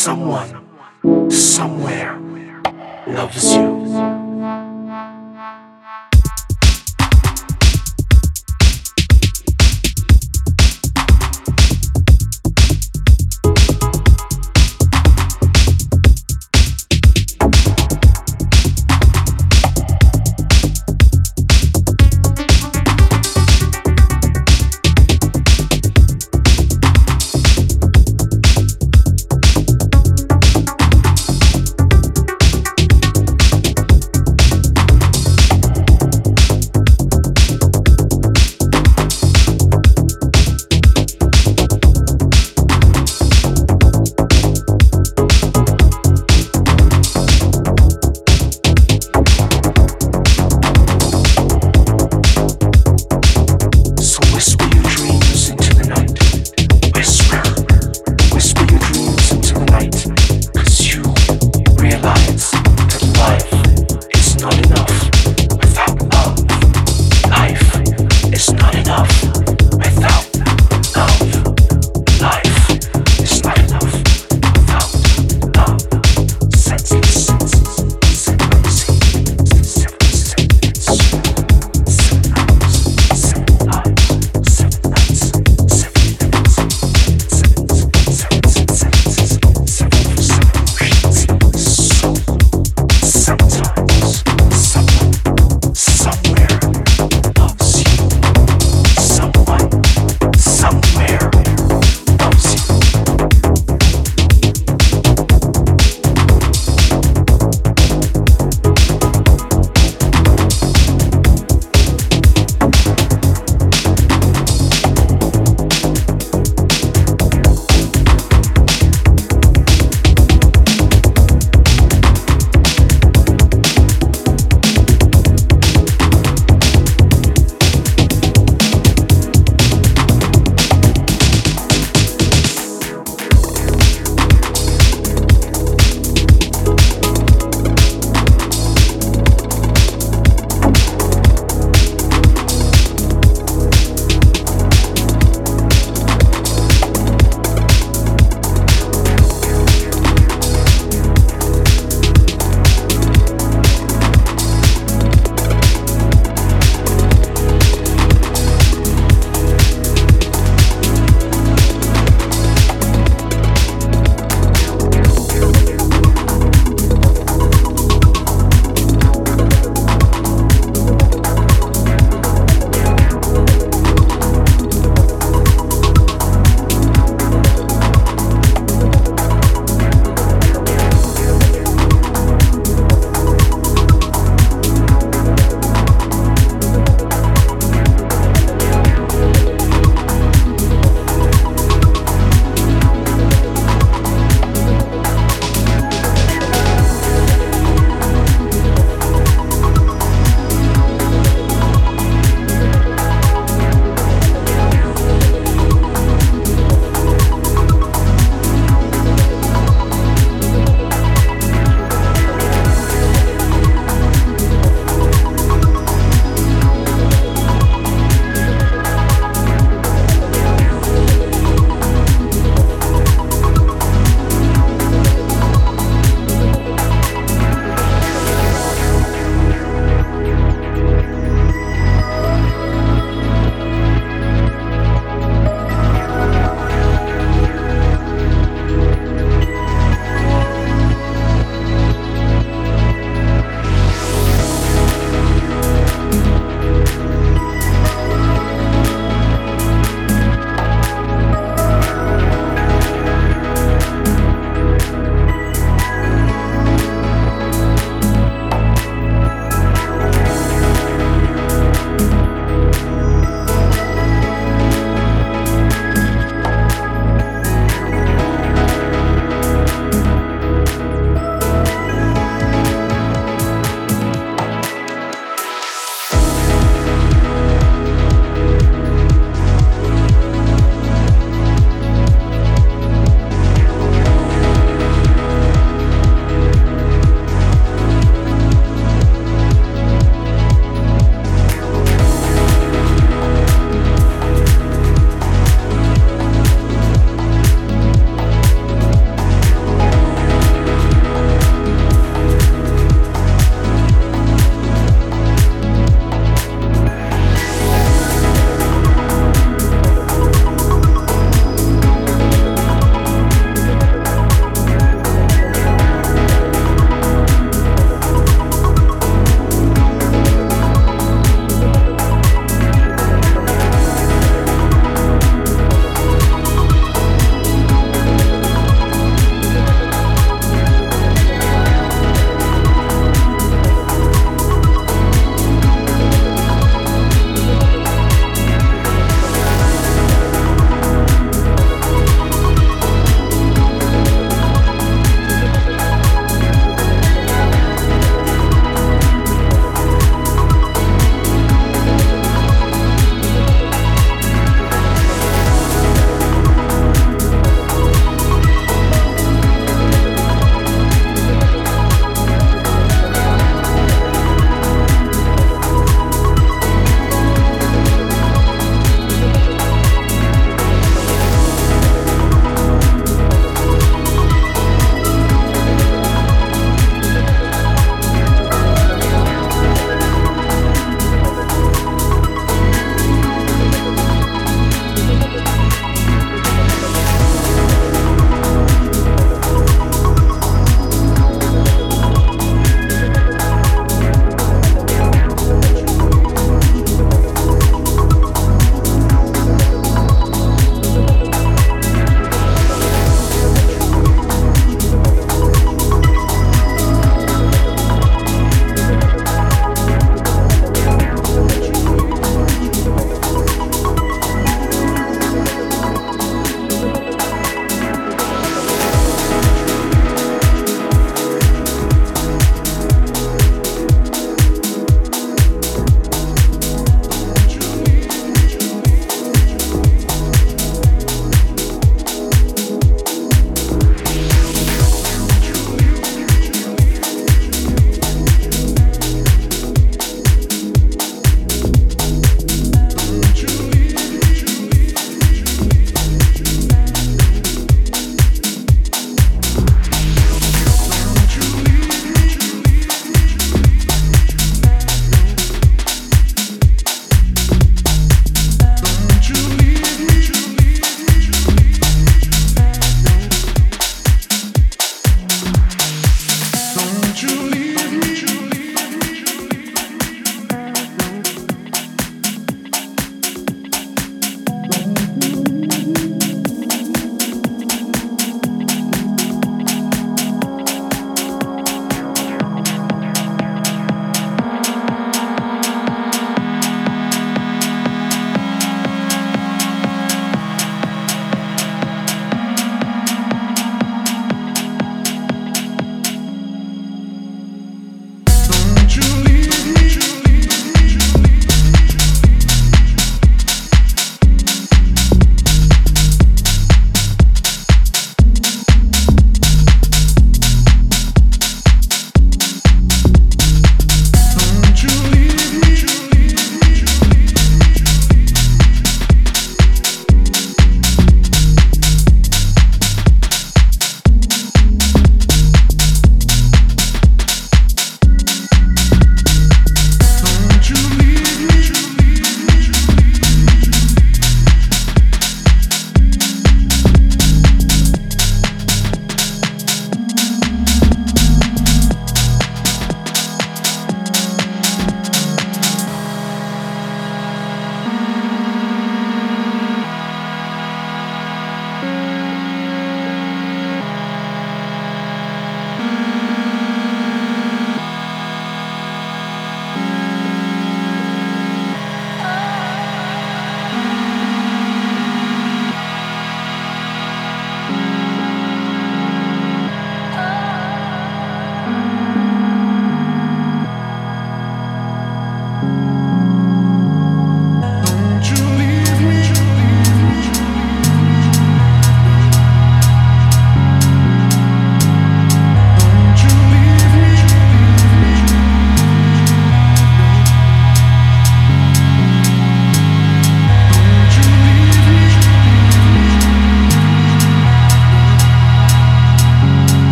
someone, somewhere loves you.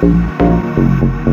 Peace.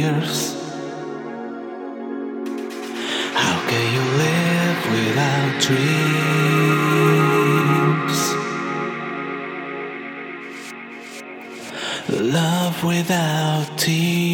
Fears. How can you live without dreams? Love without tears.